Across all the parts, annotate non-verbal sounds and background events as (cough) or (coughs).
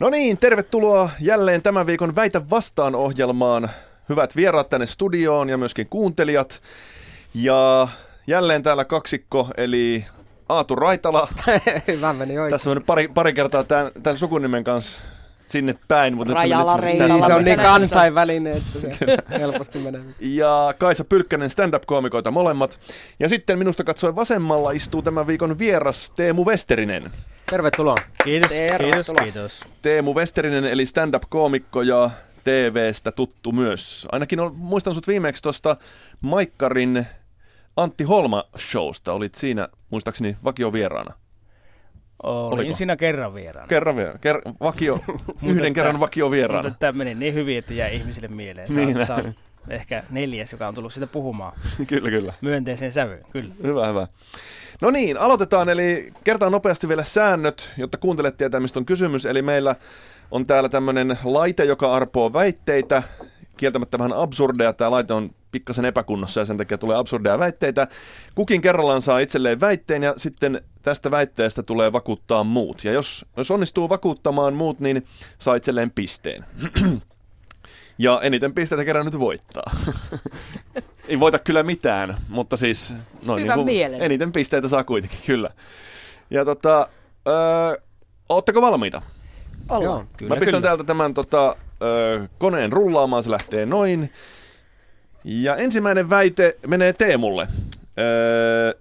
No niin, tervetuloa jälleen tämän viikon Väitä vastaan ohjelmaan. Hyvät vieraat tänne studioon ja myöskin kuuntelijat. Ja jälleen täällä kaksikko, eli Aatu Raitala. (laughs) Hyvä meni oikein. Tässä on pari, pari kertaa tämän, tämän sukunimen kanssa sinne päin. Mutta Rajala nyt se, niin, se on niin kansainvälinen, että se helposti menee. Ja Kaisa Pylkkänen, stand-up-koomikoita molemmat. Ja sitten minusta katsoen vasemmalla istuu tämän viikon vieras Teemu Westerinen. Tervetuloa. Kiitos, kiitos, kiitos. Teemu Westerinen, eli stand-up-koomikko ja TVstä tuttu myös. Ainakin on, muistan sut viimeksi tuosta Maikkarin Antti Holma-showsta. Olit siinä muistaakseni vakiovieraana. Olin Oliko? siinä kerran vieraana. Kerran vieraana. Ker- vakio, (laughs) yhden kerran vakio vieraana. Mutta tämä meni niin hyvin, että jäi ihmisille mieleen. Niin saa, ehkä neljäs, joka on tullut sitä puhumaan. (laughs) kyllä, kyllä. Myönteiseen sävyyn, kyllä. Hyvä, hyvä. No niin, aloitetaan. Eli kertaan nopeasti vielä säännöt, jotta kuuntelet tietää, mistä on kysymys. Eli meillä on täällä tämmöinen laite, joka arpoo väitteitä. Kieltämättä vähän absurdeja. Tämä laite on pikkasen epäkunnossa ja sen takia tulee absurdeja väitteitä. Kukin kerrallaan saa itselleen väitteen ja sitten tästä väitteestä tulee vakuuttaa muut. Ja jos, jos onnistuu vakuuttamaan muut, niin saa itselleen pisteen. (clears throat) ja eniten pisteitä kerran nyt voittaa. (laughs) Ei voita kyllä mitään, mutta siis noin niin kuin, eniten pisteitä saa kuitenkin, kyllä. Ja tota, öö, ootteko valmiita? Ollaan. Joo, kyllä, Mä pistän kyllä. täältä tämän tota, öö, koneen rullaamaan, se lähtee noin. Ja ensimmäinen väite menee Teemulle. Öö,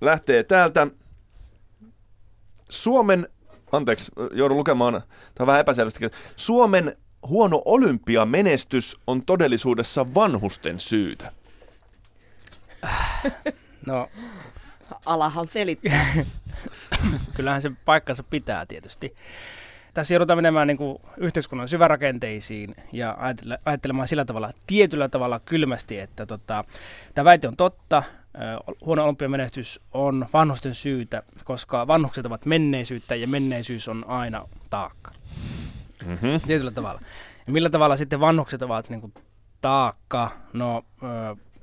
lähtee täältä. Suomen, anteeksi, joudun lukemaan, tämä on vähän epäselvästi. Suomen huono olympiamenestys on todellisuudessa vanhusten syytä. (sighs) No, Alahan selittää. (laughs) Kyllähän se paikkansa pitää tietysti tässä joudutaan menemään niin kuin yhteiskunnan syvärakenteisiin ja ajattelemaan sillä tavalla tietyllä tavalla kylmästi, että tota, tämä väite on totta, huono olympiamenestys on vanhusten syytä, koska vanhukset ovat menneisyyttä ja menneisyys on aina taakka. Mm-hmm. Tietyllä tavalla. Ja millä tavalla sitten vanhukset ovat niin kuin taakka? No,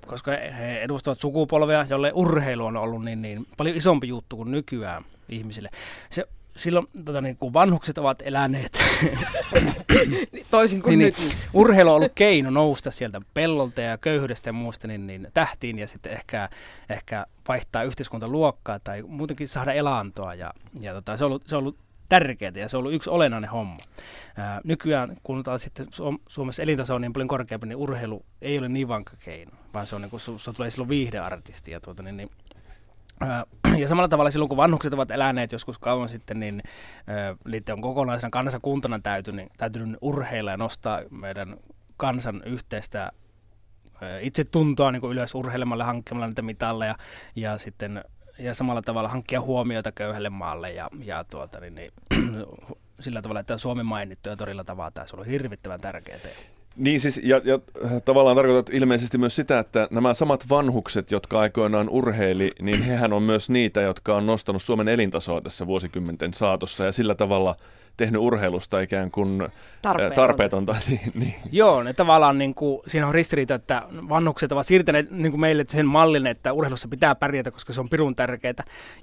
koska he edustavat sukupolvea, jolle urheilu on ollut niin, niin paljon isompi juttu kuin nykyään ihmisille. Se silloin tota, niin, kun vanhukset ovat eläneet, (coughs) toisin kuin niin, nyt. Niin, urheilu on ollut keino nousta sieltä pellolta ja köyhyydestä ja muusta niin, niin tähtiin ja sitten ehkä, ehkä vaihtaa yhteiskuntaluokkaa tai muutenkin saada elantoa. Ja, ja tota, se, on ollut, se on ollut tärkeää ja se on ollut yksi olennainen homma. Ää, nykyään, kun taas sitten Suomessa elintaso on niin paljon korkeampi, niin urheilu ei ole niin vankka keino, vaan se on niin kuin, se tulee silloin viihdeartisti ja tuota, niin, niin ja samalla tavalla silloin, kun vanhukset ovat eläneet joskus kauan sitten, niin niiden on kokonaisena kansakuntana täytynyt, täytynyt urheilla ja nostaa meidän kansan yhteistä itse tuntoa niin ylös urheilemalla, hankkimalla niitä mitalleja ja sitten ja samalla tavalla hankkia huomiota köyhälle maalle ja, ja tuota, niin, niin, (clears throat) sillä tavalla, että Suomi mainittu ja torilla tavataan, se on hirvittävän tärkeää. Niin siis, ja, ja tavallaan tarkoitat ilmeisesti myös sitä, että nämä samat vanhukset, jotka aikoinaan urheili, niin hehän on myös niitä, jotka on nostanut Suomen elintasoa tässä vuosikymmenten saatossa. Ja sillä tavalla – tehnyt urheilusta ikään kuin tarpeetonta. tarpeetonta. (laughs) niin, niin. Joo, ne tavallaan niin kuin, siinä on ristiriita, että vanhukset ovat siirtäneet niin kuin meille sen mallin, että urheilussa pitää pärjätä, koska se on pirun tärkeää.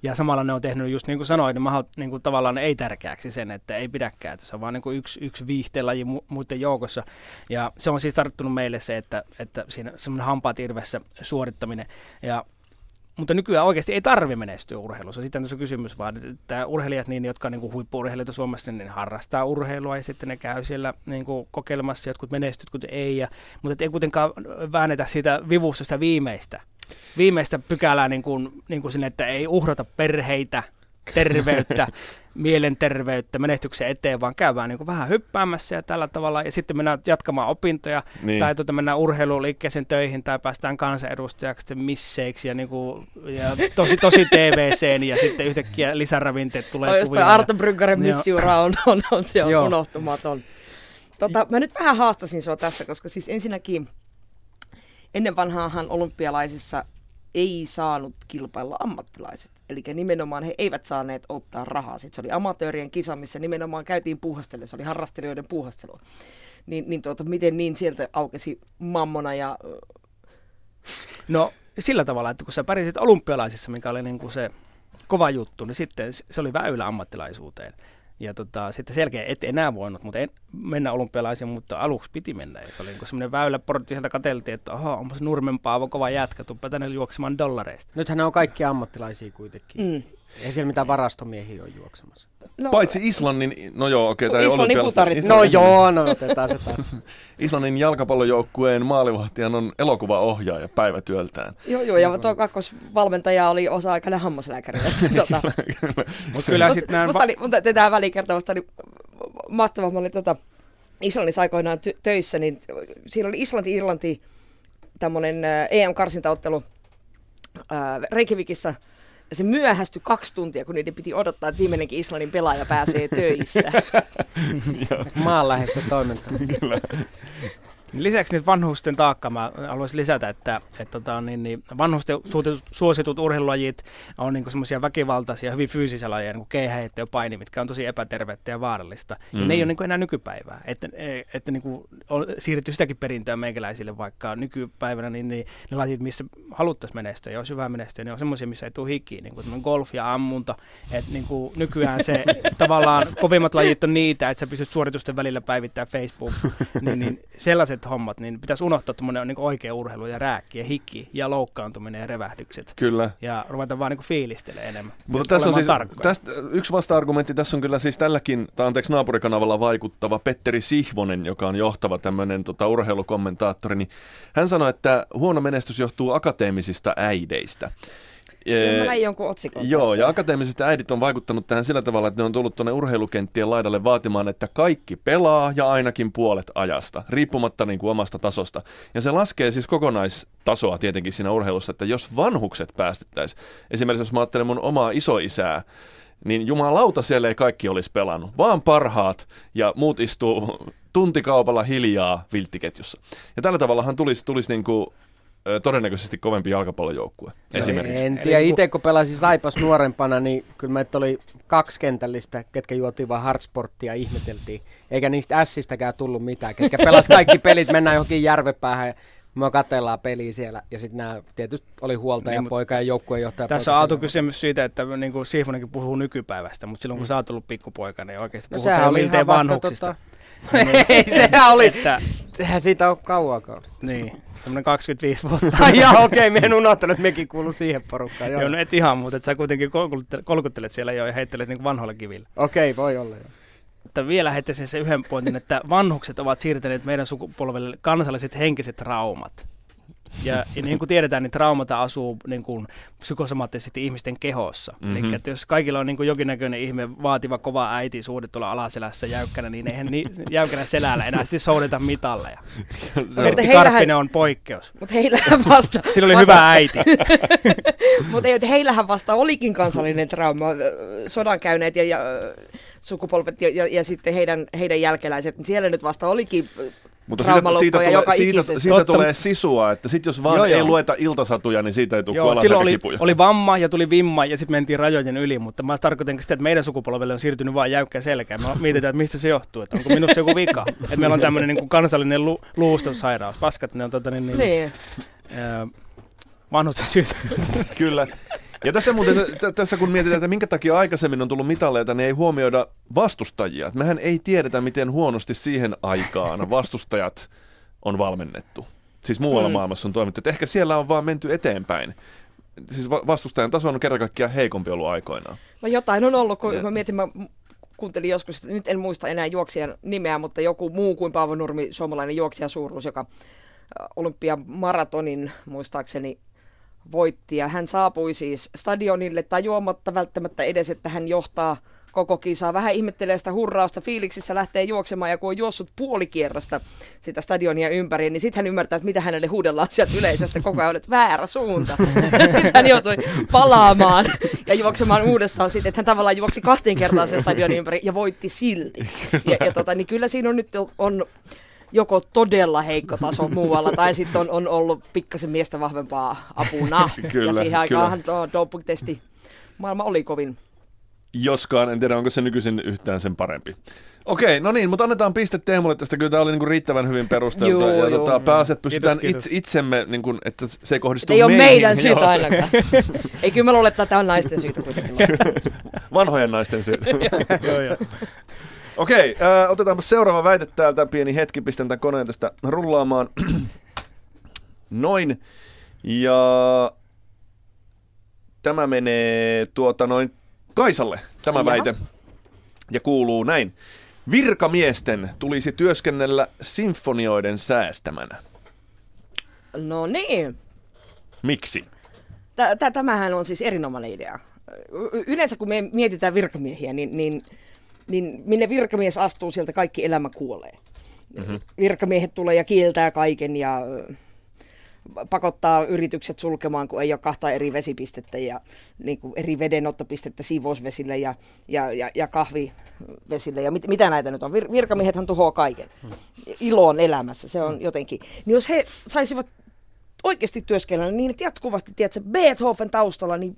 Ja samalla ne on tehnyt just niin kuin sanoin, niin, maho, niin kuin tavallaan ei tärkeäksi sen, että ei pidäkään. Että se on vaan niin kuin yksi, yksi viihteenlaji mu- muiden joukossa. Ja se on siis tarttunut meille se, että, että siinä semmoinen hampaat irvessä suorittaminen. Ja mutta nykyään oikeasti ei tarvi menestyä urheilussa. Sitten on se kysymys vaan, että urheilijat, niin, jotka niin huippu-urheilijoita Suomessa, niin harrastaa urheilua ja sitten ne käy siellä niin kuin, kokeilemassa, jotkut menestyt, jotkut ei. Ja, mutta ei kuitenkaan väännetä siitä vivusta sitä viimeistä, viimeistä pykälää niin kuin, niin kuin sinne, että ei uhrata perheitä, terveyttä, (laughs) mielenterveyttä, menestyksen eteen, vaan käydään niin kuin vähän hyppäämässä ja tällä tavalla, ja sitten mennään jatkamaan opintoja, niin. tai tuota, mennään urheiluliikkeeseen töihin, tai päästään kansanedustajaksi misseiksi, ja, niin kuin, ja tosi, tosi (laughs) TVCen, ja sitten yhtäkkiä lisäravinteet tulee no, kuville. Arto Bryggarin missiura on, on, on, se on unohtumaton. Tota, mä nyt vähän haastasin sua tässä, koska siis ensinnäkin ennen vanhaahan olympialaisissa ei saanut kilpailla ammattilaiset. Eli nimenomaan he eivät saaneet ottaa rahaa. Sitten se oli amatöörien kisa, missä nimenomaan käytiin puuhastelle. Se oli harrastelijoiden puuhastelua. Niin, niin tuota, miten niin sieltä aukesi mammona ja... No sillä tavalla, että kun sä pärjäsit olympialaisissa, mikä oli niin kuin se kova juttu, niin sitten se oli väylä ammattilaisuuteen. Ja tota, sitten selkeä et enää voinut mutta en, mennä olympialaisiin, mutta aluksi piti mennä. Ja se oli niin semmoinen väyläportti, sieltä katseltiin, että oho, onpa se Nurmen Paavo kova jätkä, tuppa tänne juoksemaan dollareista. Nythän ne on kaikki ammattilaisia kuitenkin. Mm. Ei siellä mitään varastomiehiä ole juoksemassa. No, Paitsi Islannin, no joo, okei, okay, Islannin futarit. No joo, no otetaan se taas. (laughs) Islannin jalkapallojoukkueen maalivahtijan on elokuvaohjaaja päivätyöltään. Joo, joo, ja tuo kakkosvalmentaja oli osa-aikainen hammaslääkäri. (laughs) tota. Mutta kyllä sitten nämä... Musta oli, mutta tämä välikertomusta oli mahtava. Mä olin tota, Islannissa aikoinaan ty- töissä, niin siinä oli Islanti-Irlanti tämmöinen EM-karsintaottelu Reykjavikissa – ja se myöhästyi kaksi tuntia, kun niiden piti odottaa, että viimeinenkin Islannin pelaaja pääsee (laughs) töistä. Maanläheistä toimintaa. Kyllä. Lisäksi nyt vanhusten taakka mä haluaisin lisätä, että, että tota, niin, niin, vanhusten suositut urheilulajit on niin semmoisia väkivaltaisia, hyvin fyysisiä lajeja, niin kuin keihäheitto ja paini, mitkä on tosi epätervettä ja vaarallista. Mm. Ja ne ei ole niin kuin enää nykypäivää. Että, että niin kuin on siirretty sitäkin perintöä meikäläisille, vaikka nykypäivänä niin, niin ne lajit, missä haluttaisiin menestyä ja olisi hyvä menestyä, ne on semmoisia, missä ei tule hikiin, niin kuin golf ja ammunta. Että niin kuin nykyään se (laughs) tavallaan kovimmat lajit on niitä, että sä pystyt suoritusten välillä päivittämään Facebook, niin, niin sellaiset hommat, niin pitäisi unohtaa tuommoinen niin oikea urheilu ja rääkki ja hiki ja loukkaantuminen ja revähdykset. Kyllä. Ja ruveta vaan niin fiilistelemään enemmän. Mutta tässä on siis, tästä, yksi vasta-argumentti tässä on kyllä siis tälläkin, tai anteeksi naapurikanavalla vaikuttava Petteri Sihvonen, joka on johtava tämmöinen tota, urheilukommentaattori, niin hän sanoi, että huono menestys johtuu akateemisista äideistä. Mä jonkun otsikon Joo, tästä. ja akateemiset äidit on vaikuttanut tähän sillä tavalla, että ne on tullut tuonne urheilukenttien laidalle vaatimaan, että kaikki pelaa ja ainakin puolet ajasta, riippumatta niin kuin omasta tasosta. Ja se laskee siis kokonaistasoa tietenkin siinä urheilussa, että jos vanhukset päästettäisiin, esimerkiksi jos mä ajattelen mun omaa isoisää, niin jumalauta siellä ei kaikki olisi pelannut, vaan parhaat ja muut istuu tuntikaupalla hiljaa vilttiketjussa. Ja tällä tavallahan tulisi, tulisi niin kuin todennäköisesti kovempi jalkapallojoukkue no esimerkiksi. En tiedä, itse kun pelasin Saipas nuorempana, niin kyllä meitä oli kaksi kentällistä, ketkä juotiin vaan hardsporttia ja ihmeteltiin. Eikä niistä ässistäkään tullut mitään, ketkä pelas kaikki pelit, mennään johonkin järvepäähän ja me katellaan peliä siellä. Ja sitten nämä tietysti oli huoltaja niin, poika ja joukkueenjohtaja. Tässä on Aatu kysymys siitä, että niin kuin Siifonenkin puhuu nykypäivästä, mutta silloin kun mm. sä oot ollut pikkupoika, niin oikeasti no, puhutaan miltei vanhuksista. Tota... (laughs) Ei, sehän oli, että... sehän siitä on kauan kautta. Niin. Semmoinen 25 vuotta. (laughs) Ai okei, okay, en unohtanut, että mekin kuuluu siihen porukkaan. Joo, no et ihan, mutta sä kuitenkin kolkuttelet siellä jo ja heittelet niin vanhoilla kivillä. Okei, okay, voi olla jo. Että vielä heittäisin se yhden pointin, että vanhukset ovat siirtäneet meidän sukupolvelle kansalliset henkiset traumat. Ja, ja (laughs) niin kuin tiedetään, niin traumata asuu niin kuin psykosomaattisesti ihmisten kehossa. Mm-hmm. Eli että jos kaikilla on niin kuin jonkinnäköinen ihme vaativa kova äiti suhde tuolla alaselässä jäykkänä, niin eihän ni, (laughs) jäykkänä selällä enää sitten soudeta mitalleja. Pertti Karppinen on poikkeus. (laughs) Mutta heillähän vasta... Sillä oli vasta, hyvä äiti. mutta heillähän vasta olikin kansallinen trauma. Sodan käyneet ja, ja sukupolvet ja, ja, ja sitten heidän, heidän jälkeläiset. Siellä nyt vasta olikin mutta siitä, siitä, tulee, joka siitä, siitä tulee sisua, että sit jos vaan joo, ei joo. lueta iltasatuja, niin siitä ei tule joo, silloin oli, oli vamma ja tuli vimma ja sitten mentiin rajojen yli, mutta mä tarkoitan sitä, että meidän sukupolvelle on siirtynyt vain jäykkä selkä. Mä mietitään, että mistä se johtuu, että onko minussa joku vika. että meillä on tämmöinen niin kansallinen lu, luustosairaus. Paskat, ne on tota, niin, niin, niin. Äh, vanhusten syytä. Kyllä. Ja tässä muuten, t- tässä kun mietitään, että minkä takia aikaisemmin on tullut mitalleita, niin ei huomioida vastustajia. Mehän ei tiedetä, miten huonosti siihen aikaan vastustajat on valmennettu. Siis muualla mm. maailmassa on toimittu. Että ehkä siellä on vaan menty eteenpäin. Siis vastustajan taso on kerran kaikkiaan heikompi ollut aikoinaan. No jotain on ollut, kun ja. mä mietin, mä kuuntelin joskus, nyt en muista enää juoksijan nimeä, mutta joku muu kuin Paavo Nurmi, suomalainen juoksijasuuruus, joka olympiamaratonin muistaakseni voitti. Ja hän saapui siis stadionille tajuamatta välttämättä edes, että hän johtaa koko kisaa. Vähän ihmettelee sitä hurrausta, fiiliksissä lähtee juoksemaan ja kun on juossut puolikierrosta sitä stadionia ympäri, niin sitten hän ymmärtää, että mitä hänelle huudellaan sieltä yleisöstä koko ajan, että väärä suunta. (laughs) sitten hän joutui palaamaan ja juoksemaan uudestaan sitten, että hän tavallaan juoksi kahteen kertaan sen stadionin ympäri ja voitti silti. Ja, ja tota, niin kyllä siinä on nyt on joko todella heikko taso muualla, tai sitten on, on ollut pikkasen miestä vahvempaa apuna. (laughs) kyllä, ja siihen aikaan tuo doping-testi maailma oli kovin Joskaan, en tiedä onko se nykyisin yhtään sen parempi. Okei, no niin, mutta annetaan piste Teemulle tästä. Kyllä tämä oli niinku riittävän hyvin perusteltu. Joo, ja joo. tota, pääasiat pystytään Kiitos, kiitos. Itse, itsemme, niinku, että se ei kohdistu Ei ole meihin. meidän syytä ainakaan. Ei kyllä mä luulen, että tämä on naisten syytä kuitenkin. (laughs) Vanhojen naisten syytä. (laughs) joo, joo. Okei, äh, otetaanpa seuraava väite täältä. Pieni hetki, pistän tämän koneen tästä rullaamaan. (clears throat) Noin. Ja tämä menee tuota noin Kaisalle, tämä Jaha. väite. Ja kuuluu näin. Virkamiesten tulisi työskennellä sinfonioiden säästämänä. No niin. Miksi? Tä- tä- Tämähän on siis erinomainen idea. Yleensä kun me mietitään virkamiehiä, niin, niin, niin minne virkamies astuu, sieltä kaikki elämä kuolee. Mm-hmm. Virkamiehet tulee ja kieltää kaiken ja pakottaa yritykset sulkemaan, kun ei ole kahta eri vesipistettä ja niin kuin eri vedenottopistettä siivousvesille ja, ja, ja, ja kahvivesille ja mit, mitä näitä nyt on. Vir, virkamiehethän tuhoaa kaiken. Ilo on elämässä, se on jotenkin. Niin jos he saisivat oikeasti työskennellä niin, että jatkuvasti, tiedätkö, Beethoven taustalla, niin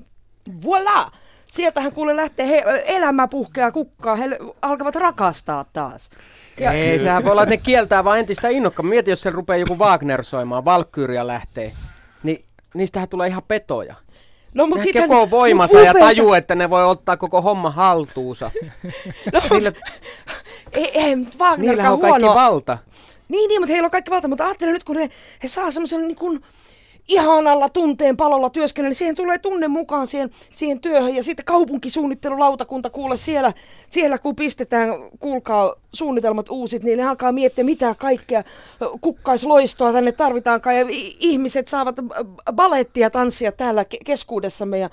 voilà! Sieltähän kuule lähtee, he, elämä puhkeaa kukkaa, he alkavat rakastaa taas. Ja ei, sehän voi olla, että ne kieltää vaan entistä innokkaammin. Mieti, jos se rupeaa joku Wagner soimaan, Valkyria lähtee, niin niistähän tulee ihan petoja. No, Mut mut ne sitten koko voimansa ja tajuu, että ne voi ottaa koko homma haltuunsa. (laughs) No, Niillä, ei, ei, Wagnerkaan niillähän on kaikki huono. valta. Niin, niin, mutta heillä on kaikki valta, mutta ajattelen nyt, kun he, he saa semmoisen niin kuin ihanalla tunteen palolla työskennellä, siihen tulee tunne mukaan siihen, siihen työhön ja sitten kaupunkisuunnittelulautakunta kuule siellä, siellä kun pistetään, kuulkaa suunnitelmat uusit, niin ne alkaa miettiä mitä kaikkea kukkaisloistoa tänne tarvitaankaan ja ihmiset saavat balettia tanssia täällä ke- keskuudessamme ja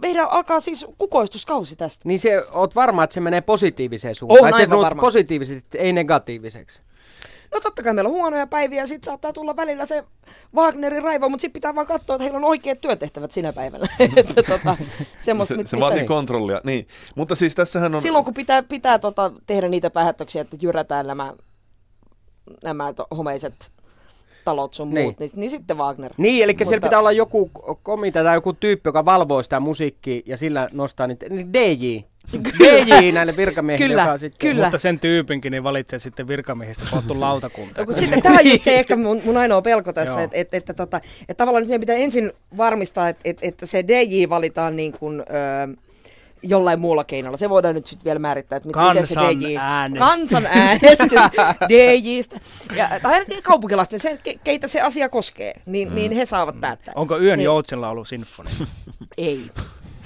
meidän alkaa siis kukoistuskausi tästä. Niin se, oot varma, että se menee positiiviseen suuntaan. Oon että se positiivisesti, ei negatiiviseksi. No totta kai meillä on huonoja päiviä ja sitten saattaa tulla välillä se Wagnerin raivo, mutta sitten pitää vaan katsoa, että heillä on oikeat työtehtävät sinä päivänä. (laughs) että tota, (laughs) semmoista, Se, mit- se vaatii kontrollia. Niin. Mutta siis tässähän on... Silloin kun pitää, pitää tota, tehdä niitä päätöksiä, että jyrätään nämä, nämä to, homeiset talot sun Niin. muut, niin, niin sitten Wagner. Niin, eli siellä Mutta- pitää olla joku komitea tai joku tyyppi, joka valvoo sitä musiikkia ja sillä nostaa niitä, niin DJ. DJ näille virkamiehille, Kyllä, joka sitten... kyllä. Mutta sen tyypinkin niin valitsee sitten virkamiehistä koottu (laughs) lautakunta. No, sitten tämä on just se (laughs) ehkä mun, mun ainoa pelko tässä, että et, että tota, et tavallaan nyt meidän pitää ensin varmistaa, että et, että se DJ valitaan niin kuin, öö, jollain muulla keinolla. Se voidaan nyt sitten vielä määrittää, että mit- miten se DJ... Kansanäänestys. Kansanäänestys (laughs) DJistä. Ja, tai ainakin kaupunkilaisten, se, ke- keitä se asia koskee, niin, mm. niin he saavat päättää. Onko yön Niin. joutsenlaulu sinfoni? Ei.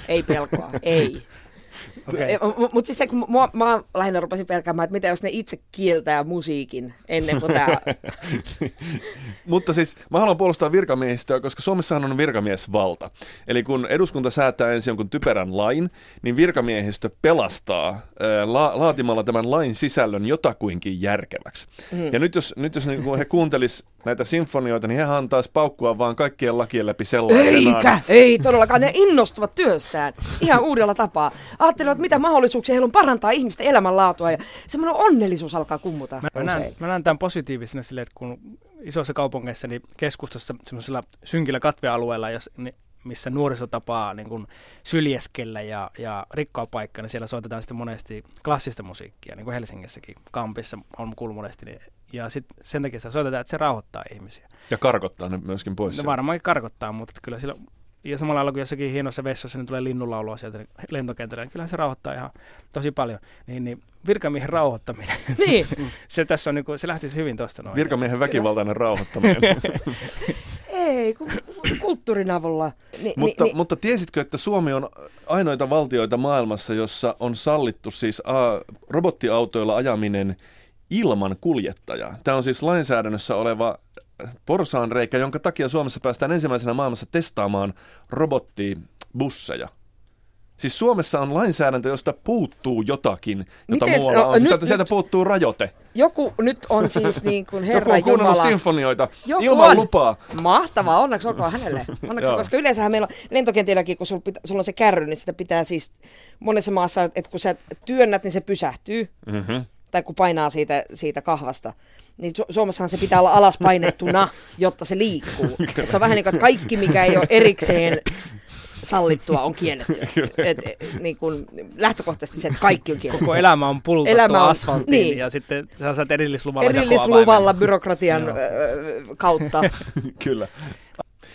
Ei pelkoa, ei. Okay. Mutta siis se, kun mä, mä lähinnä rupesin pelkäämään, että mitä jos ne itse kieltää musiikin ennen kuin tämä... (laughs) Mutta siis mä haluan puolustaa virkamiehistöä, koska Suomessahan on virkamiesvalta. Eli kun eduskunta säätää ensin jonkun typerän lain, niin virkamiehistö pelastaa la- laatimalla tämän lain sisällön jotakuinkin järkeväksi. Mm. Ja nyt jos, nyt jos niin he kuuntelis näitä sinfonioita, niin he antaisi paukkua vaan kaikkien lakien läpi sellaisenaan. Eikä, ei todellakaan. Ne innostuvat työstään ihan uudella tapaa. Ajattelevat, mitä mahdollisuuksia heillä on parantaa ihmisten elämänlaatua ja semmoinen onnellisuus alkaa kummuta Mä, mä, näen, mä näen tämän positiivisena silleen, että kun isoissa kaupungeissa, niin keskustassa semmoisilla synkillä katvealueilla, jos, niin, missä nuoriso tapaa niin kuin syljeskellä ja, ja rikkoa paikkaa, niin siellä soitetaan sitten monesti klassista musiikkia, niin kuin Helsingissäkin, Kampissa on kuullut monesti. Niin, ja sit sen takia sitä soitetaan, että se rauhoittaa ihmisiä. Ja karkottaa ne myöskin pois. No varmaankin karkottaa, mutta että kyllä sillä, ja samalla lailla kuin jossakin hienossa vessassa niin tulee linnunlaulua sieltä lentokentällä, niin kyllähän se rauhoittaa ihan tosi paljon. Niin, niin virkamiehen rauhoittaminen, (laughs) Niin, (laughs) se tässä on, niin kuin, se lähtisi hyvin tuosta noin. Virkamiehen väkivaltainen rauhoittaminen. (laughs) ei, ku, kulttuurin avulla. Ni, mutta, ni, ni, mutta tiesitkö, että Suomi on ainoita valtioita maailmassa, jossa on sallittu siis a, robottiautoilla ajaminen ilman kuljettajaa. Tämä on siis lainsäädännössä oleva porsaanreikä, jonka takia Suomessa päästään ensimmäisenä maailmassa testaamaan robottibusseja. Siis Suomessa on lainsäädäntö, josta puuttuu jotakin, jota Miten- muualla no, on. Siis nyt- että sieltä nyt- puuttuu rajoite. joku nyt on siis niin kuin Joku Herra on kuunnellut Jumala. sinfonioita Joku ilman on. lupaa. Mahtavaa, onneksi olkoon hänelle. (laughs) Onneksi, koska yleensähän meillä on lentokentilläkin, kun sulla, pitä, sulla on se kärry, niin sitä pitää siis monessa maassa, että kun sä työnnät, niin se pysähtyy. Mm-hmm. Tai kun painaa siitä, siitä kahvasta. Niin Su- Suomessahan se pitää olla alaspainettuna, jotta se liikkuu. Et se on vähän niin kuin, että kaikki, mikä ei ole erikseen sallittua on kielletty. et, et, niin kuin, lähtökohtaisesti se, että kaikki on kielletty. Koko elämä on pultattu elämä on, asfalttiin niin. ja sitten sä saat erillisluvalla Erillisluvalla byrokratian kautta. (laughs) Kyllä.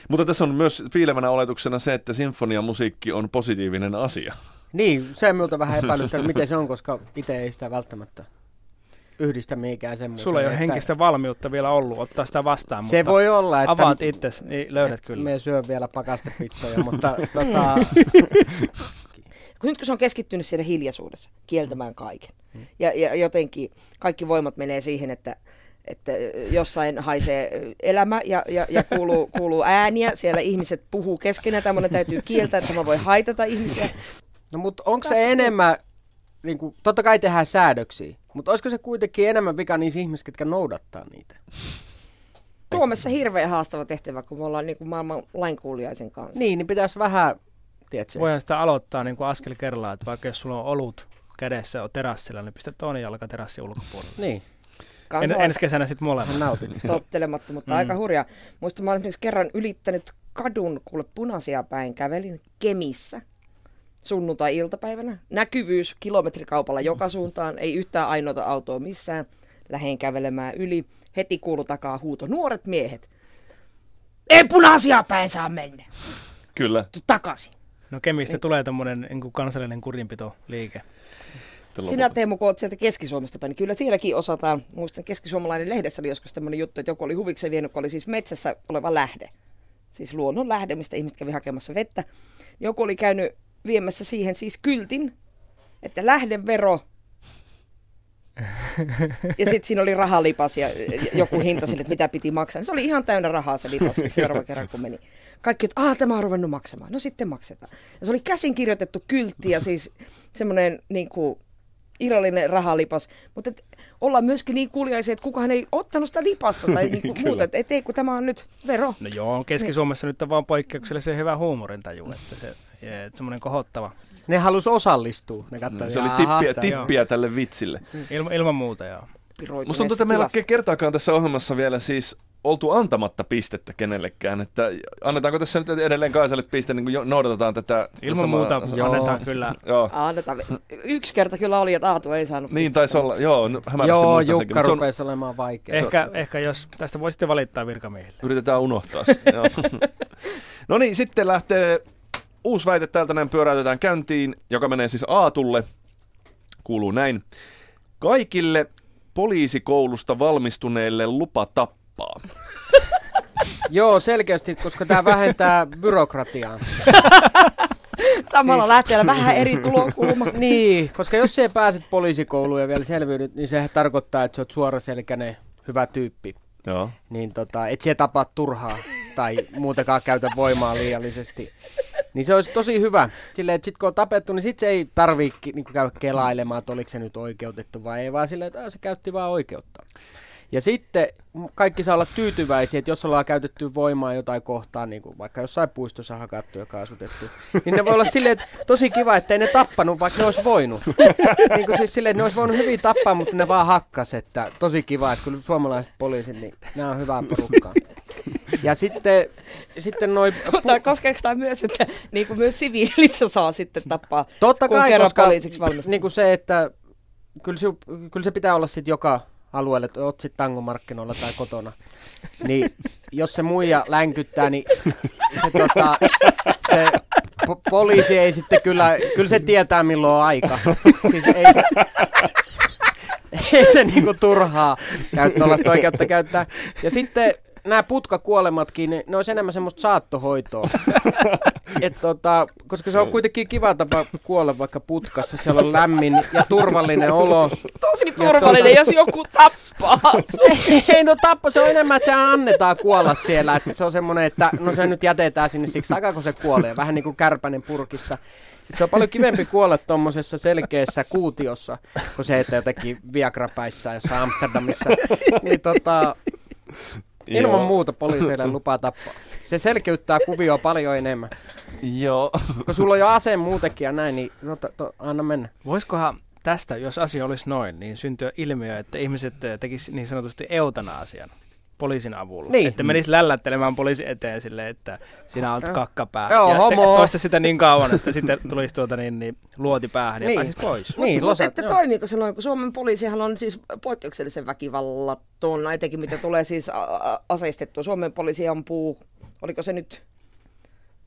Mutta tässä on myös piilevänä oletuksena se, että sinfoniamusiikki on positiivinen asia. Niin, se on minulta vähän epäilyttänyt, miten se on, koska itse ei sitä välttämättä yhdistä mihinkään semmoiseen. Sulla ei ole henkistä valmiutta vielä ollut ottaa sitä vastaan, Se voi olla, että... Avaat itse, niin löydät kyllä. Me syö vielä pakastepizzoja, (laughs) mutta tota... Nyt kun se on keskittynyt siellä hiljaisuudessa, kieltämään kaiken. Hmm. Ja, ja jotenkin kaikki voimat menee siihen, että että jossain haisee elämä ja, ja, ja kuuluu, kuuluu ääniä, siellä ihmiset puhuu keskenään, tämmöinen täytyy kieltää, että mä voi haitata ihmisiä. No mutta onko se enemmän, niin kuin, totta kai tehdään säädöksiä, mutta olisiko se kuitenkin enemmän vika niissä ihmisissä, jotka noudattaa niitä? Suomessa hirveän haastava tehtävä, kun me ollaan niin kuin maailman lainkuuliaisen kanssa. Niin, niin pitäisi vähän, tiedätkö? Voidaan sitä aloittaa niin kuin askel kerrallaan, että vaikka jos sulla on olut kädessä on terassilla, niin pistä toinen jalka terassin ulkopuolelle. Niin. Kansalais... En, ensi kesänä sitten molemmat. Nautit. (laughs) Tottelematta, mutta mm. aika hurjaa. Muista mä olen esimerkiksi kerran ylittänyt kadun, kuule punaisia päin, kävelin Kemissä sunnuntai-iltapäivänä. Näkyvyys kilometrikaupalla joka suuntaan, ei yhtään ainoata autoa missään. Lähen kävelemään yli. Heti kuulu takaa huuto. Nuoret miehet. Ei punaisia päin saa mennä. Kyllä. Takaisin. No Kemistä ei. tulee tämmöinen niin kansallinen kurinpito-liike. Sinä Teemu, kun olet sieltä Keski-Suomesta päin, niin kyllä sielläkin osataan. Muistan Keski-Suomalainen lehdessä oli joskus tämmöinen juttu, että joku oli huvikseen vienyt, kun oli siis metsässä oleva lähde. Siis luonnon lähde, mistä ihmiset kävi hakemassa vettä. Joku oli käynyt viemässä siihen siis kyltin, että lähdevero ja sitten siinä oli rahalipas ja joku hinta sille, että mitä piti maksaa. Se oli ihan täynnä rahaa se lipas seuraava kerran, kun meni. Kaikki, että aah, tämä on ruvennut maksamaan. No sitten maksetaan. Ja se oli käsin kirjoitettu kyltti ja siis semmoinen niin irallinen rahalipas. Mutta ollaan myöskin niin kuuliaisia, että kukaan ei ottanut sitä lipasta tai (laughs) niinku muuta. Että et ei, kun tämä on nyt vero. No joo, Keski-Suomessa niin. nyt on vaan poikkeuksellisen hyvä huumorintaju, että se semmoinen kohottava. Ne halus osallistua. Ne katsoi, se oli tippiä, tippiä tälle vitsille. Ilma, ilman muuta, joo. Musta tuntuu, että meillä ei kertaakaan tässä ohjelmassa vielä siis oltu antamatta pistettä kenellekään. Että annetaanko tässä nyt edelleen Kaisalle piste, niin kuin noudatetaan tätä? Ilman samaa... muuta joo. annetaan kyllä. joo. Annetaan. Yksi kerta kyllä oli, että Aatu ei saanut Niin taisi olla, joo, Joo, Jukka rupesi on... olemaan vaikea. Ehkä, ehkä jos tästä voisitte valittaa virkamiehille. Yritetään unohtaa se. (laughs) no niin, sitten lähtee uusi väite täältä näin pyöräytetään käyntiin, joka menee siis Aatulle. Kuuluu näin. Kaikille poliisikoulusta valmistuneille lupa tappaa. (laughs) Joo, selkeästi, koska tämä vähentää byrokratiaa. (laughs) Samalla siis... lähteellä vähän eri tulokulma. (laughs) niin, koska jos sä pääset poliisikouluun ja vielä selviydyt, niin se tarkoittaa, että sä oot suoraselkäinen hyvä tyyppi. Joo. Niin tota, et sä tapaa turhaa tai muutenkaan käytä voimaa liiallisesti. Niin se olisi tosi hyvä. Silleen, että sit kun on tapettu, niin sit se ei tarvitse niin käydä kelailemaan, että oliko se nyt oikeutettu vai ei, vaan silleen, että se käytti vaan oikeutta. Ja sitten kaikki saa olla tyytyväisiä, että jos ollaan käytetty voimaa jotain kohtaa, niin kuin vaikka jossain puistossa hakattu ja kaasutettu, niin ne voi olla silleen, että tosi kiva, että ei ne tappanut, vaikka ne olisi voinut. (laughs) niin kuin siis silleen, että ne olisi voinut hyvin tappaa, mutta ne vaan hakkas, että tosi kiva, että kyllä suomalaiset poliisit, niin nämä on hyvää porukkaa. Ja sitten, sitten noin... (laughs) Pu- koskeeko tämä myös, että niin kuin myös siviilissä saa sitten tappaa, Totta kun kai, koska niin kuin se, että kyllä se, kyllä se pitää olla sitten joka alueelle, oot sitten tangomarkkinoilla tai kotona. Niin jos se muija länkyttää, niin se, tota, se po- poliisi ei sitten kyllä, kyllä se tietää milloin on aika. Siis ei se, ei se niinku turhaa käyttää oikeutta käyttää. Ja sitten nämä putkakuolematkin, ne, ne olisi enemmän semmoista saattohoitoa. (laughs) Et tota, koska se on kuitenkin kiva tapa kuolla vaikka putkassa, siellä on lämmin ja turvallinen olo. Tosi turvallinen, tuota... jos joku tappaa. (laughs) Ei no tappa, se on enemmän, että se annetaan kuolla siellä. Että se on semmoinen, että no se nyt jätetään sinne siksi aikaa, kun se kuolee. Vähän niin kuin kärpänen purkissa. Se on paljon kivempi kuolla tuommoisessa selkeässä kuutiossa, kuin se, että jotenkin Viagra-päissä jossain Amsterdamissa. Niin tota, Ilman muuta poliiseille (laughs) lupaa tappaa. Se selkeyttää kuvioa paljon enemmän. Joo. Kun sulla on jo ase muutenkin ja näin, niin to, to, anna mennä. Voisikohan tästä, jos asia olisi noin, niin syntyä ilmiö, että ihmiset tekisivät niin sanotusti eutana-asian? Poliisin avulla. Niin. Että menis lällättelemään poliisi eteen silleen, että sinä olet kakkapää. Joo, ja homo. toista sitä niin kauan, että sitten tulisi tuota niin, niin luoti päähän ja Niin. pääsis pois. Niin, Mutta että joo. toimiiko se noin, kun Suomen poliisihan on siis poikkeuksellisen väkivallaton, etenkin mitä tulee siis a- a- aseistettua. Suomen poliisi ampuu, oliko se nyt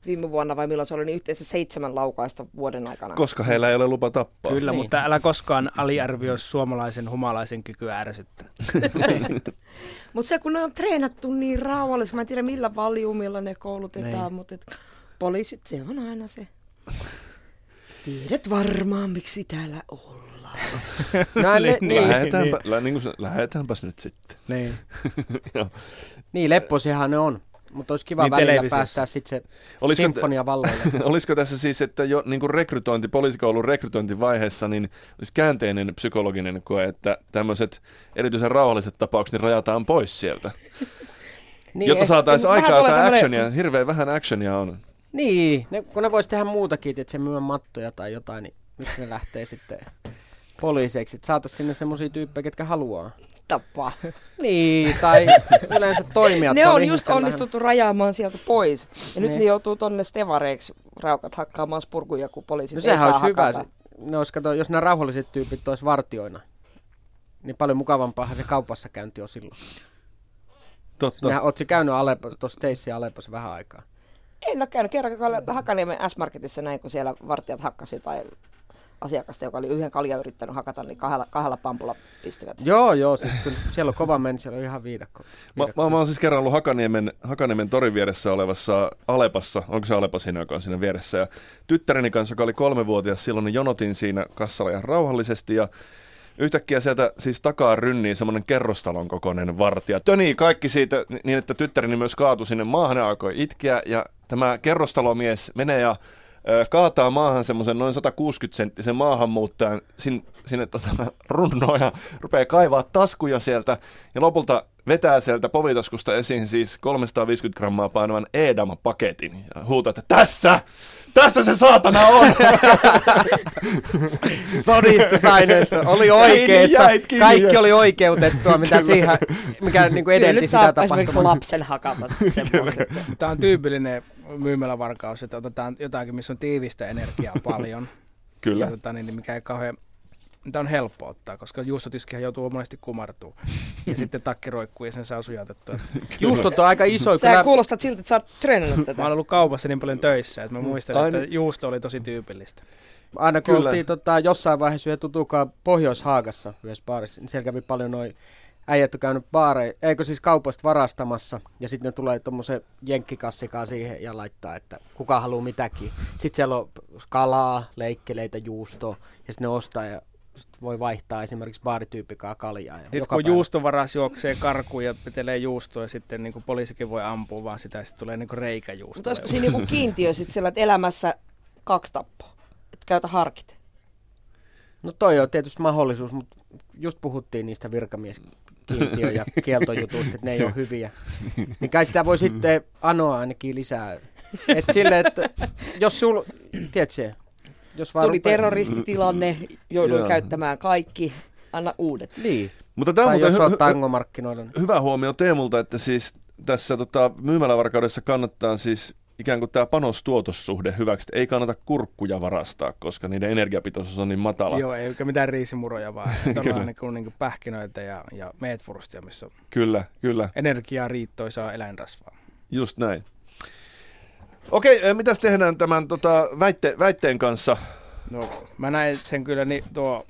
viime vuonna vai milloin se oli, niin yhteensä seitsemän laukaista vuoden aikana. Koska heillä ei ole lupa tappaa. Kyllä, Niin. mutta älä koskaan aliarvioi suomalaisen humalaisen kykyä ärsyttää. (laughs) Mutta se kun ne on treenattu niin rauhallisesti, mä en tiedä millä valjumilla ne koulutetaan, Niin. mutta et, poliisit, se on aina se. Tiedät varmaan, miksi täällä ollaan. (laughs) No, Niin. niin, Lähdetäänpä, lä, niin kuin, lähdetäänpäs nyt sitten. Niin. (laughs) Joo. niin, lepposiahan ne on. Mutta olisi kiva Niin, välillä päästää sitten se Olisiko- sinfonia valloille. (laughs) Olisiko tässä siis, että jo niin kuin rekrytointi, poliisikoulun rekrytointivaiheessa, niin olisi käänteinen psykologinen koe, että tämmöiset erityisen rauhalliset tapaukset niin rajataan pois sieltä, (laughs) niin, jotta eh- saataisiin aikaa jotain tämmönen- actionia. Hirveän vähän actionia on. Niin, ne, kun ne vois tehdä muutakin, että se myy mattoja tai jotain, niin miksi ne lähtee sitten poliiseiksi, että saataisiin sinne semmoisia tyyppejä, ketkä haluaa. Tappaa. (laughs) Niin, tai yleensä toimijat. ne on just ihmisten onnistuttu rajaamaan sieltä pois. Ja nyt Ne. ne joutuu tonne stevareiksi raukat hakkaamaan spurkuja, kun poliisit No ei sehän saa olisi hyvä. hakata. Se, ne olisi, kato, jos nämä rauhalliset tyypit olisi vartioina, niin paljon mukavampaahan se kaupassa käynti on silloin. Totta. Nehän ootsi käynyt Alepo, tuossa teissä Alepossa vähän aikaa. En ole käynyt kerran Hakaniemen S-Marketissa näin, kun siellä vartijat hakkasi tai asiakasta, joka oli yhden kaljan yrittänyt hakata, niin kahdella, kahdella pampulla pistivät. Joo, joo, siis kyllä siellä on kova meni, siellä on ihan viidakko. Mä, mä, mä oon siis kerran ollut Hakaniemen, Hakaniemen torin vieressä olevassa Alepassa, onko se Alepa siinä, joka on siinä vieressä, ja tyttäreni kanssa, joka oli kolmevuotias silloin, niin jonotin siinä kassalla ihan rauhallisesti, ja yhtäkkiä sieltä siis takaa rynnii semmoinen kerrostalon kokoinen vartija. Tönii kaikki siitä niin, että tyttäreni myös kaatui sinne maahan ja alkoi itkeä, ja tämä kerrostalomies menee ja kaataa maahan semmoisen noin 160 senttisen maahanmuuttajan sin, sinne tota, (laughs) runnoon ja rupeaa kaivaa taskuja sieltä. Ja lopulta vetää sieltä povitaskusta esiin siis 350 grammaa painavan Edam-paketin ja huutaa, että tässä! Tässä se saatana on! (laughs) Todistusaineisto oli Niin, oikeassa. Kaikki oli oikeutettua, mitä siihen, mikä niin kuin edelti nyt sitä saa esimerkiksi tapahtumaa. lapsen hakata sen. Tämä on tyypillinen myymälävarkaus, että otetaan jotakin, missä on tiivistä energiaa paljon. Kyllä. Ja, tota, niin, mikä ei kauhean Tämä on helppo ottaa, koska juustotiskihän joutuu monesti kumartumaan. Ja sitten takki roikkuu ja sen saa sujatettua. Juustot on aika isoja. Sä Kyllä, kuulostat siltä, että sä oot treenannut Mä tätä. oon ollut kaupassa niin paljon töissä, että mä muistan, Ai että niin. juusto oli tosi tyypillistä. aina kun Kyllä. oltiin tota, jossain vaiheessa yhden tutukaan Pohjois-Haagassa yhdessä baarissa, niin siellä kävi paljon noin äijät on käynyt baare, eikö siis kaupoista varastamassa, ja sitten ne tulee tuommoisen jenkkikassikaan siihen ja laittaa, että kuka haluaa mitäkin. Sitten siellä on kalaa, leikkeleitä, juustoa, ja sitten ne ostaa ja sit voi vaihtaa esimerkiksi baarityyppikaa kaljaa. Ja Sitten joka kun päivä. juustovaras juoksee karkuun ja petelee juustoa, ja sitten niin kuin poliisikin voi ampua vaan sitä, ja sitten tulee niin kuin reikäjuusto. Mutta olisiko siinä joku kiintiö sit siellä, että elämässä kaksi tappoa? Että käytä harkit. No toi on tietysti mahdollisuus, mutta just puhuttiin niistä virkamieskiintiö- ja (laughs) kieltojutuista, että ne ei ole hyviä. Niin kai sitä voi sitten anoa ainakin lisää. Et sille, että jos sul, tiedätkö, jos vaan Tuli rupeaa- terroristitilanne, jouduin Joo. käyttämään kaikki. Anna uudet. Niin, Mutta tämä on jos hy- on hy- tangomarkkinoilla. niin- hyvä huomio Teemulta, että siis tässä tota, myymälävarkaudessa kannattaa siis ikään kuin tämä panostuotossuhde hyväksi. Ei kannata kurkkuja varastaa, koska niiden energiapitoisuus on niin matala. Joo, ei eikä mitään riisimuroja, vaan (laughs) todella Kyllä. niin kuin, niin kuin pähkinöitä ja, ja meetwurstia, missä on Kyllä, kyllä. energiaa riittoisaa eläinrasvaa. Just näin. Okei, eh, mitäs tehdään tämän tota, väitte, väitteen kanssa? No, mä näin sen kyllä, niin tuo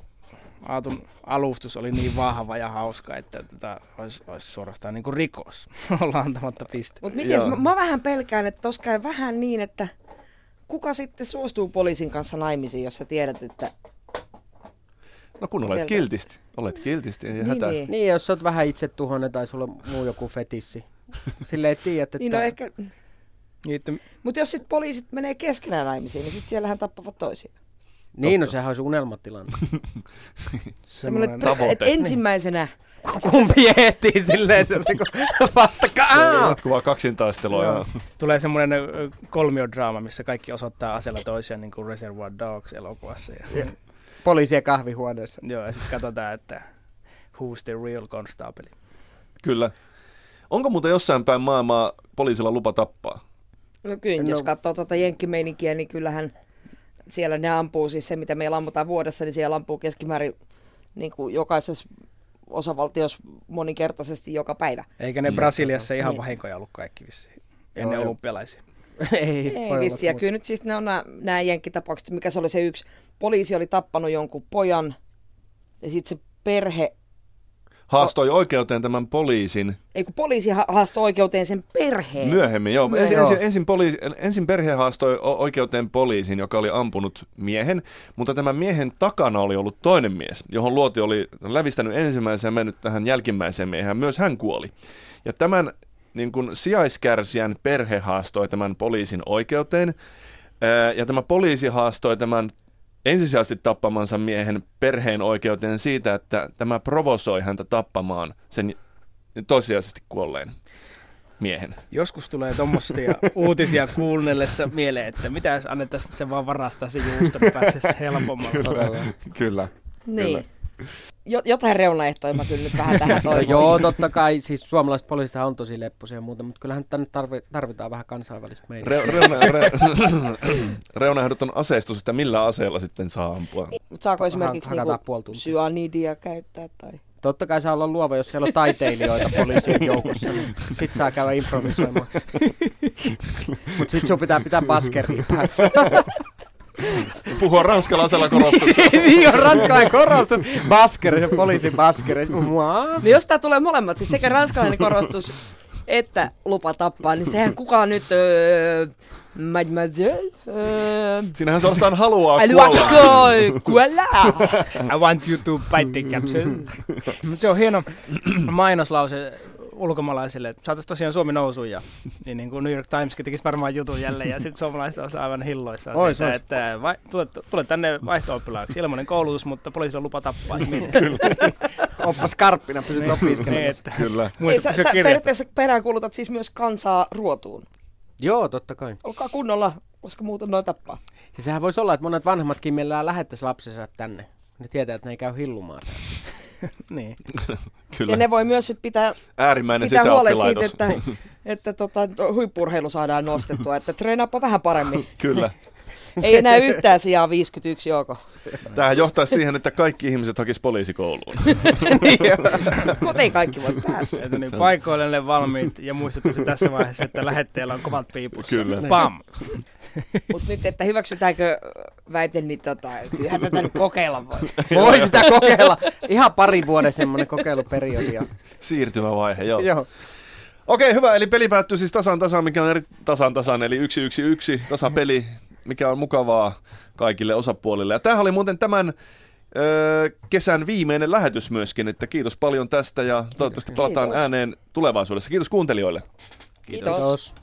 Aatun alustus oli niin vahva ja hauska, että tätä olisi, olisi suorastaan niin kuin rikos (laughs) olla antamatta piste. Mutta miten, mä, mä vähän pelkään, että tos käy vähän niin, että kuka sitten suostuu poliisin kanssa naimisiin, jos sä tiedät, että... No kun olet Sieltä. kiltisti. Olet kiltisti, ei Niin, hätää. niin. Niin, jos oot vähän itse tuhonen tai sulla on muu joku fetissi. (laughs) Sille ei tiedä, että... Niin no ehkä... Niin, että Mutta jos sitten poliisit menee keskenään naimisiin, niin sitten siellähän tappavat toisiaan. Niin, no sehän olisi unelmatilanne. (laughs) Semmoinen, semmoinen, tavoite. että ensimmäisenä... Kumpi ehtii silleen se niinku vastakkain. Jatkuvaa kaksintaistelua. Joo. tulee semmoinen kolmiodraama, missä kaikki osoittaa aseella toisiaan niin kuin Reservoir Dogs elokuvassa. Ja, Poliisien kahvihuoneessa. joo, ja sitten katsotaan, että who's the real constable. Kyllä. Onko muuten jossain päin maailmaa poliisilla lupa tappaa? No kyllä, no. jos katsoo tuota jenkkimeininkiä, niin kyllähän siellä ne ampuu, siis se mitä meillä ammutaan vuodessa, niin siellä ampuu keskimäärin niin kuin jokaisessa osavaltiossa moninkertaisesti joka päivä. Eikä ne Brasiliassa ihan niin. vahinkoja ollut kaikki vissiin ennen Joo, olympialaisia. (laughs) ei, ei vissi. Ja kyllä nyt siis ne on nämä, nämä jenkkitapaukset, mikä se oli se yksi. Poliisi oli tappanut jonkun pojan ja sitten se perhe haastoi oikeuteen tämän poliisin. Ei kun poliisi haastoi oikeuteen sen perheen. Myöhemmin, joo. Myöhemmin, ensin, joo. Ensin, poliisi, ensin perhe haastoi oikeuteen poliisin, joka oli ampunut miehen, mutta tämän miehen takana oli ollut toinen mies, johon luoti oli lävistänyt ensimmäisen ja mennyt tähän jälkimmäiseen miehen. Myös hän kuoli. Ja tämän niin kuin sijaiskärsijän perhe haastoi tämän poliisin oikeuteen, ja tämä poliisi haastoi tämän ensisijaisesti tappamansa miehen perheen oikeuteen siitä, että tämä provosoi häntä tappamaan sen toisiaisesti kuolleen miehen. Joskus tulee tuommoisia (laughs) uutisia kuunnellessa mieleen, että mitä jos annettaisiin se vaan varastaa se juusto, niin pääsisi (laughs) helpommalla. Kyllä. Kyllä. Niin. Kyllä jotain reunaehtoja mä kyllä nyt vähän tähän (laughs) toivoisin. Joo, totta kai. Siis suomalaiset poliisit on tosi lepposia ja muuta, mutta kyllähän tänne tarvi, tarvitaan vähän kansainvälistä meidän. Re, reuna, re, reunaehdot on aseistus, että millä aseella sitten saa ampua. Mutta saako esimerkiksi ha- niinku syanidia käyttää tai... Totta kai saa olla luova, jos siellä on taiteilijoita poliisien (laughs) joukossa, niin sit saa käydä improvisoimaan. (laughs) Mutta sit sun pitää pitää baskeri päässä. Puhua ranskalaisella korostuksella. (laughs) niin on ranskalainen korostus. Baskeri, se poliisin baskeri. No jos tää tulee molemmat, siis sekä ranskalainen korostus että lupa tappaa, niin sehän kukaan nyt... Öö, Mademoiselle? Öö, Siinähän suorastaan haluaa kuolla. kuolla. I want you to bite the capsule. (laughs) se on hieno mainoslause ulkomaalaisille, että saataisiin tosiaan Suomi nousuun ja niin, niin kuin New York Timeskin tekisi varmaan jutun jälleen ja sitten suomalaiset olisi aivan hilloissaan ois, siitä, ois. että vai, tule, tule tänne vaihto ilmainen koulutus, mutta poliisi on lupa tappaa. Kyllä. (laughs) Oppa skarppina, pysyt niin, opiskelemassa. Niin, Kyllä. (laughs) Muista, sä, sä periaatteessa peräänkuulutat siis myös kansaa ruotuun. Joo, totta kai. Olkaa kunnolla, koska muuten noin tappaa. Ja sehän voisi olla, että monet vanhemmatkin meillä lähettäisiin lapsensa tänne. Ne tietää, että ne ei käy hillumaan (laughs) niin. Kyllä. Ja ne voi myös pitää, Äärimmäinen pitää huolen siitä, että, että tota, huippurheilu saadaan nostettua, että treenaappa vähän paremmin. (laughs) Kyllä. Ei enää yhtään sijaa 51 joko. Tämähän johtaa siihen, että kaikki ihmiset hakis poliisikouluun. (laughs) Mutta ei kaikki voi päästä. Että niin, paikoillenne valmiit ja muistuttaisi tässä vaiheessa, että lähetteellä on kovat piipussa. Kyllä. Pam! Mutta nyt, että hyväksytäänkö väite, niin tota, kyllähän tätä nyt kokeilla voi. (laughs) Voi sitä kokeilla. Ihan pari vuoden semmoinen kokeiluperiodi. Siirtymävaihe, joo. joo. Okei, hyvä. Eli peli päättyy siis tasan tasan, mikä on eri tasan tasan, eli yksi yksi yksi tasapeli, mikä on mukavaa kaikille osapuolille. Ja tämähän oli muuten tämän öö, kesän viimeinen lähetys myöskin, että kiitos paljon tästä ja toivottavasti palataan ääneen tulevaisuudessa. Kiitos kuuntelijoille. Kiitos. kiitos.